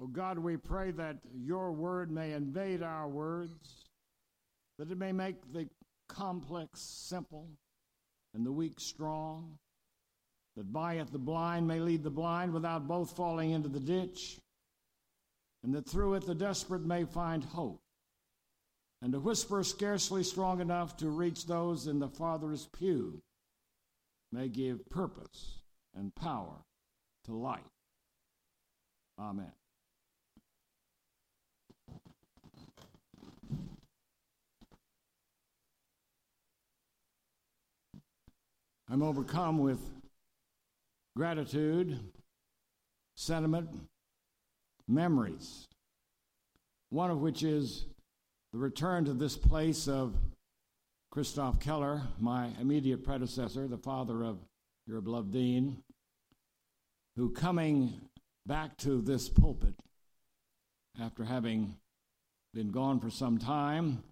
Oh God, we pray that your word may invade our words, that it may make the complex simple and the weak strong, that by it the blind may lead the blind without both falling into the ditch, and that through it the desperate may find hope, and a whisper scarcely strong enough to reach those in the farthest pew may give purpose and power to light. Amen. I'm overcome with gratitude, sentiment, memories, one of which is the return to this place of Christoph Keller, my immediate predecessor, the father of your beloved dean, who coming back to this pulpit after having been gone for some time,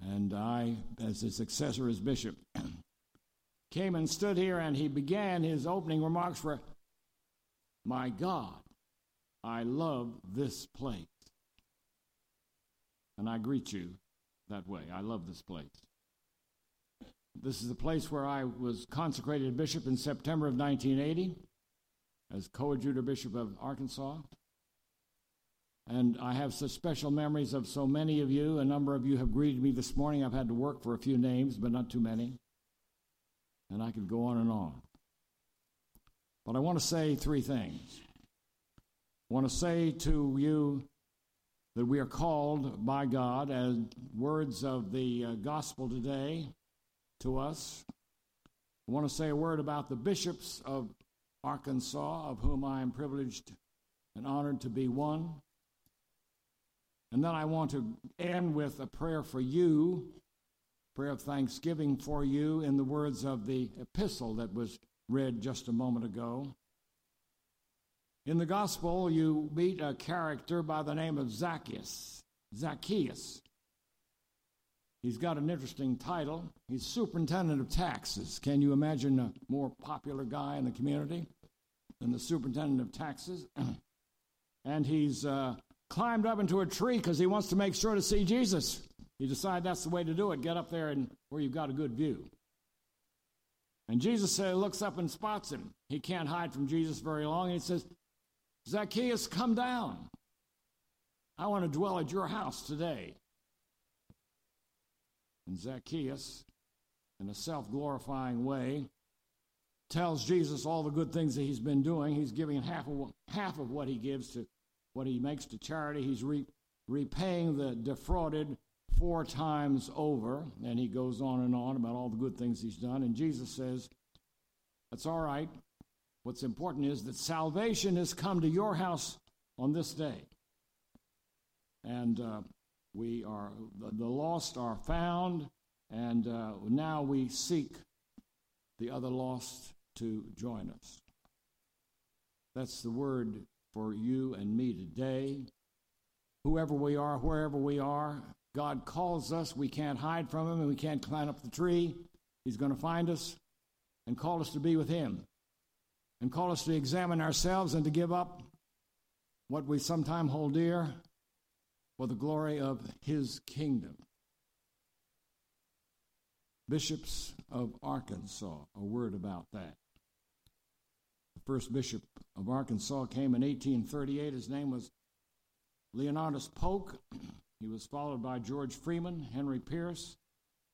and I, as his successor as bishop, came and stood here and he began his opening remarks for, My God, I love this place. And I greet you that way. I love this place. This is the place where I was consecrated bishop in September of 1980 as coadjutor bishop of Arkansas. And I have such special memories of so many of you. A number of you have greeted me this morning. I've had to work for a few names, but not too many and I could go on and on. But I want to say three things. I want to say to you that we are called by God as words of the uh, gospel today to us. I want to say a word about the bishops of Arkansas, of whom I am privileged and honored to be one. And then I want to end with a prayer for you prayer of thanksgiving for you in the words of the epistle that was read just a moment ago. In the gospel, you meet a character by the name of Zacchaeus. Zacchaeus. He's got an interesting title. He's superintendent of taxes. Can you imagine a more popular guy in the community than the superintendent of taxes? and he's uh, climbed up into a tree because he wants to make sure to see Jesus. You decide that's the way to do it. Get up there and where you've got a good view. And Jesus uh, looks up and spots him. He can't hide from Jesus very long. And he says, Zacchaeus, come down. I want to dwell at your house today. And Zacchaeus, in a self glorifying way, tells Jesus all the good things that he's been doing. He's giving half of, half of what he gives to what he makes to charity. He's re, repaying the defrauded four times over, and he goes on and on about all the good things he's done. And Jesus says, That's all right. What's important is that salvation has come to your house on this day. And uh, we are, the lost are found, and uh, now we seek the other lost to join us. That's the word for you and me today. Whoever we are, wherever we are, God calls us. We can't hide from Him and we can't climb up the tree. He's going to find us and call us to be with Him and call us to examine ourselves and to give up what we sometimes hold dear for the glory of His kingdom. Bishops of Arkansas, a word about that. The first bishop of Arkansas came in 1838. His name was Leonidas Polk. He was followed by George Freeman, Henry Pierce,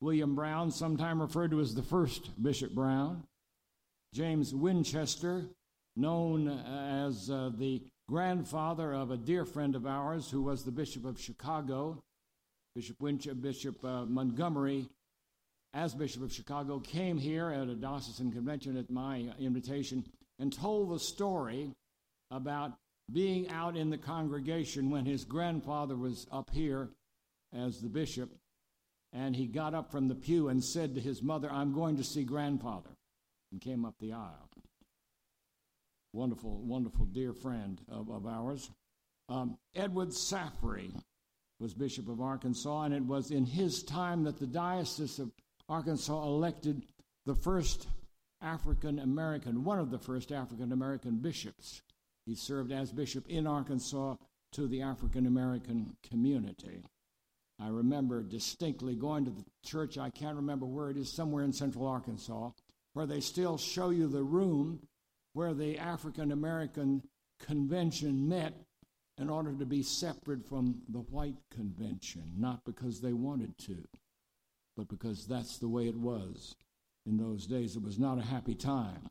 William Brown, sometime referred to as the first Bishop Brown, James Winchester, known as uh, the grandfather of a dear friend of ours who was the Bishop of Chicago, Bishop Winch- Bishop uh, Montgomery, as Bishop of Chicago, came here at a diocesan convention at my invitation and told the story about being out in the congregation when his grandfather was up here as the bishop, and he got up from the pew and said to his mother, I'm going to see grandfather, and came up the aisle. Wonderful, wonderful, dear friend of, of ours. Um, Edward Saphoré was Bishop of Arkansas, and it was in his time that the Diocese of Arkansas elected the first African American, one of the first African American bishops He served as bishop in Arkansas to the African American community. I remember distinctly going to the church, I can't remember where it is, somewhere in central Arkansas, where they still show you the room where the African American convention met in order to be separate from the white convention, not because they wanted to, but because that's the way it was in those days. It was not a happy time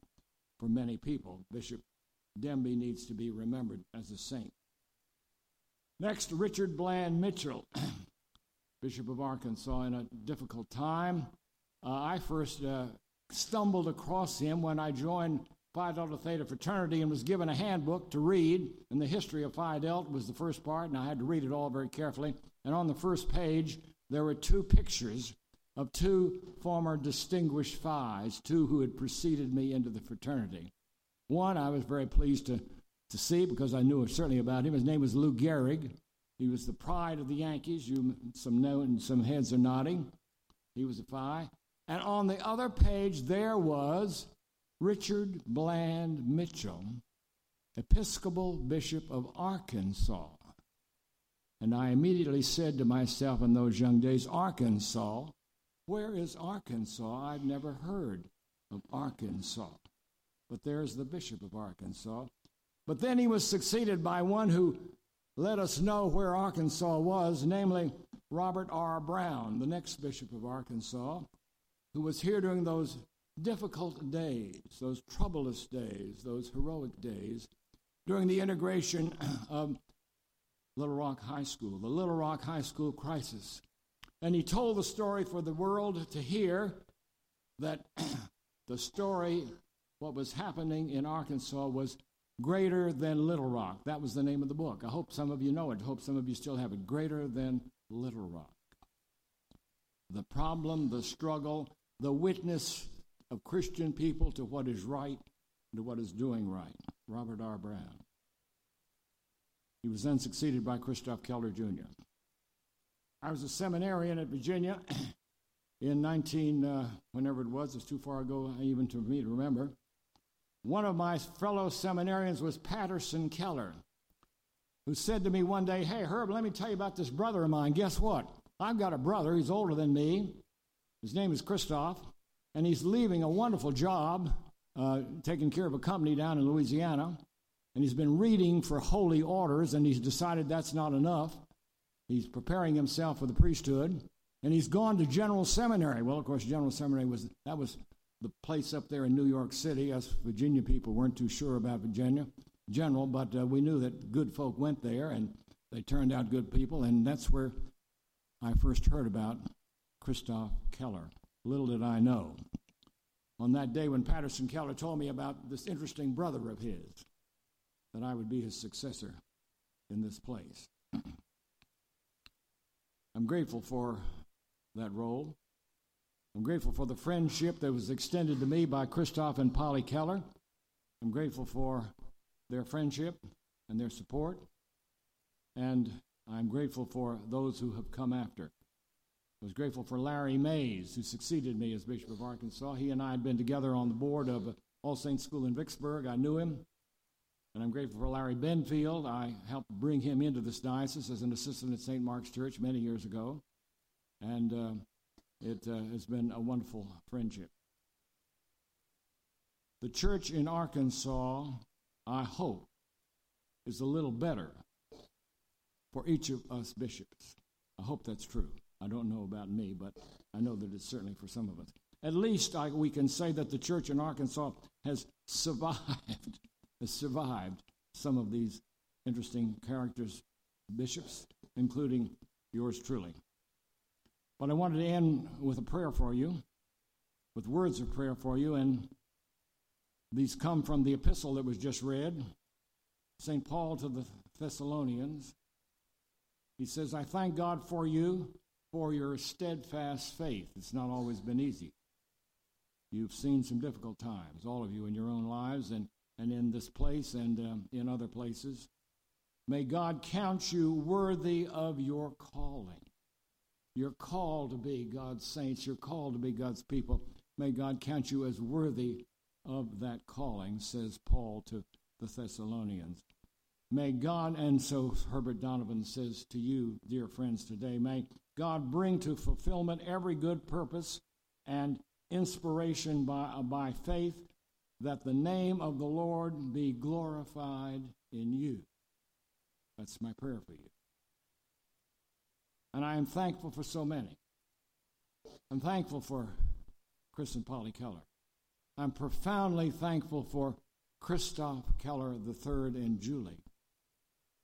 for many people. Bishop Demby needs to be remembered as a saint. Next, Richard Bland Mitchell, Bishop of Arkansas, in a difficult time. Uh, I first uh, stumbled across him when I joined Phi Delta Theta fraternity and was given a handbook to read. And the history of Phi Delta was the first part, and I had to read it all very carefully. And on the first page, there were two pictures of two former distinguished Phis, two who had preceded me into the fraternity. One I was very pleased to, to see because I knew certainly about him. His name was Lou Gehrig. He was the pride of the Yankees. You some know and some heads are nodding. He was a Phi. And on the other page there was Richard Bland Mitchell, Episcopal Bishop of Arkansas. And I immediately said to myself in those young days, Arkansas? Where is Arkansas? I've never heard of Arkansas. But there's the Bishop of Arkansas. But then he was succeeded by one who let us know where Arkansas was, namely Robert R. Brown, the next Bishop of Arkansas, who was here during those difficult days, those troublous days, those heroic days, during the integration of Little Rock High School, the Little Rock High School crisis. And he told the story for the world to hear that the story, what was happening in Arkansas, was greater than Little Rock. That was the name of the book. I hope some of you know it. I hope some of you still have it. Greater than Little Rock. The problem, the struggle, the witness of Christian people to what is right and to what is doing right. Robert R. Brown. He was then succeeded by Christoph Keller Jr. I was a seminarian at Virginia in 19, uh, whenever it was, it's too far ago even to me to remember. One of my fellow seminarians was Patterson Keller, who said to me one day, Hey, Herb, let me tell you about this brother of mine. Guess what? I've got a brother, he's older than me. His name is Christoph and he's leaving a wonderful job uh, taking care of a company down in Louisiana. And he's been reading for holy orders, and he's decided that's not enough. He's preparing himself for the priesthood, and he's gone to General Seminary. Well, of course, General Seminary was that was the place up there in New York City. Us Virginia people weren't too sure about Virginia General, but uh, we knew that good folk went there, and they turned out good people, and that's where I first heard about Christoph Keller. Little did I know on that day when Patterson Keller told me about this interesting brother of his that I would be his successor in this place. I'm grateful for that role. I'm grateful for the friendship that was extended to me by Christoph and Polly Keller. I'm grateful for their friendship and their support. And I'm grateful for those who have come after. I was grateful for Larry Maze, who succeeded me as Bishop of Arkansas. He and I had been together on the board of All Saints School in Vicksburg. I knew him. And I'm grateful for Larry Benfield. I helped bring him into this diocese as an assistant at St. Mark's Church many years ago. And uh, it uh, has been a wonderful friendship. The church in Arkansas, I hope, is a little better for each of us bishops. I hope that's true. I don't know about me, but I know that it's certainly for some of us. At least I, we can say that the church in Arkansas has survived, has survived some of these interesting characters, bishops, including yours truly. But I wanted to end with a prayer for you, with words of prayer for you, and these come from the epistle that was just read. St. Paul to the Thessalonians. He says, I thank God for you for your steadfast faith. It's not always been easy. You've seen some difficult times, all of you in your own lives and, and in this place and um, in other places. May God count you worthy of your calling. You're called to be God's saints. You're called to be God's people. May God count you as worthy of that calling, says Paul to the Thessalonians. May God, and so Herbert Donovan says to you, dear friends, today, may God bring to fulfillment every good purpose and inspiration by, uh, by faith that the name of the Lord be glorified in you. That's my prayer for you. And I am thankful for so many. I'm thankful for Chris and Polly Keller. I'm profoundly thankful for Christoph Keller III and Julie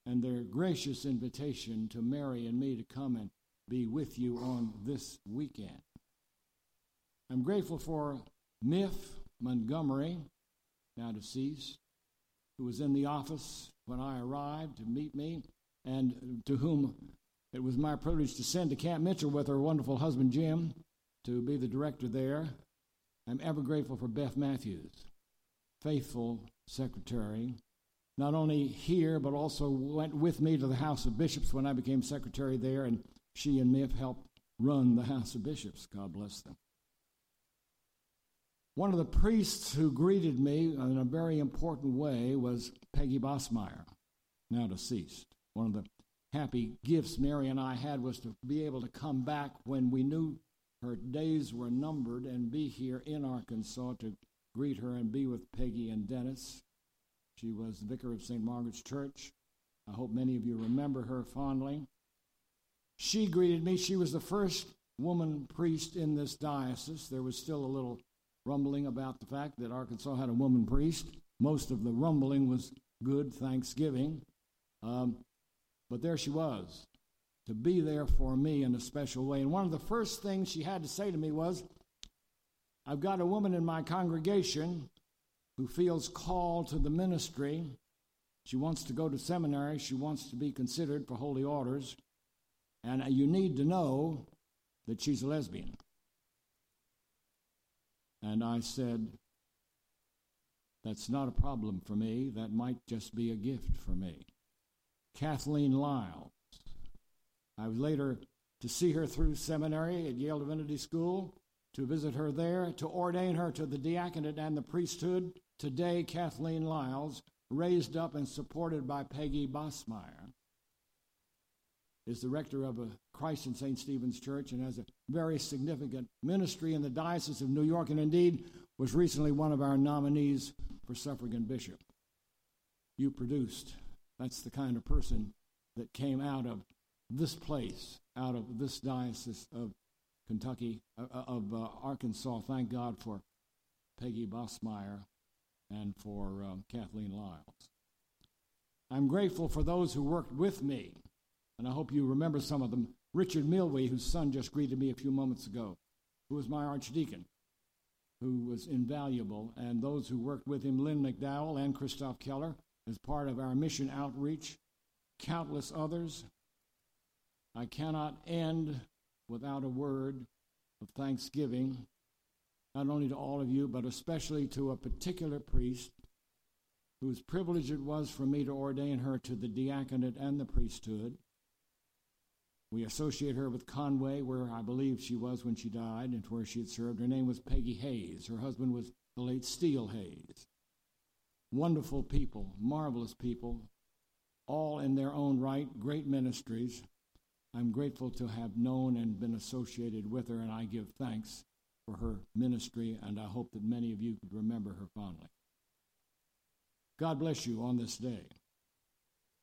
and their gracious invitation to Mary and me to come and be with you on this weekend. I'm grateful for Miff Montgomery, now deceased, who was in the office when I arrived to meet me, and to whom it was my privilege to send to Camp Mitchell with her wonderful husband Jim to be the director there. I'm ever grateful for Beth Matthews, faithful secretary, not only here, but also went with me to the House of Bishops when I became secretary there, and she and Miff helped run the House of Bishops. God bless them. One of the priests who greeted me in a very important way was Peggy Bosmeyer, now deceased. One of the happy gifts Mary and I had was to be able to come back when we knew her days were numbered and be here in Arkansas to greet her and be with Peggy and Dennis. She was the vicar of St. Margaret's Church. I hope many of you remember her fondly. She greeted me. She was the first woman priest in this diocese. There was still a little rumbling about the fact that Arkansas had a woman priest. Most of the rumbling was good thanksgiving. Um, but there she was, to be there for me in a special way. And one of the first things she had to say to me was, I've got a woman in my congregation who feels called to the ministry. She wants to go to seminary. She wants to be considered for holy orders. And you need to know that she's a lesbian. And I said, That's not a problem for me. That might just be a gift for me. Kathleen Lyles. I was later to see her through seminary at Yale Divinity School, to visit her there, to ordain her to the diaconate and the priesthood. Today, Kathleen Lyles, raised up and supported by Peggy Bosmeyer, is the rector of a Christ in St. Stephen's Church and has a very significant ministry in the Diocese of New York, and indeed was recently one of our nominees for suffragan bishop. You produced. That's the kind of person that came out of this place, out of this diocese of Kentucky, uh, uh of uh, Arkansas. Thank God for Peggy Bosmeyer and for um, Kathleen Lyles. I'm grateful for those who worked with me and I hope you remember some of them. Richard Milwee, whose son just greeted me a few moments ago, who was my archdeacon, who was invaluable, and those who worked with him, Lynn McDowell and Christoph Keller, as part of our mission outreach, countless others. I cannot end without a word of thanksgiving, not only to all of you, but especially to a particular priest whose privilege it was for me to ordain her to the diaconate and the priesthood. We associate her with Conway, where I believe she was when she died and where she had served. Her name was Peggy Hays. Her husband was the late Steele Hays. Wonderful people, marvelous people, all in their own right, great ministries. I'm grateful to have known and been associated with her, and I give thanks for her ministry, and I hope that many of you could remember her fondly. God bless you on this day.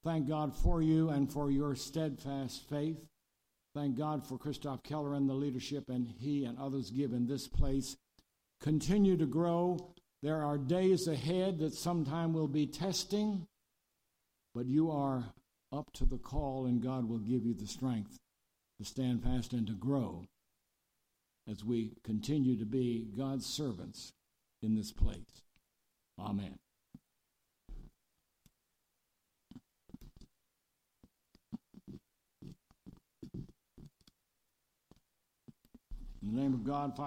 Thank God for you and for your steadfast faith. Thank God for Christoph Keller and the leadership and he and others give in this place. Continue to grow. There are days ahead that sometime will be testing, but you are up to the call, and God will give you the strength to stand fast and to grow as we continue to be God's servants in this place. Amen. In the name of God, Father,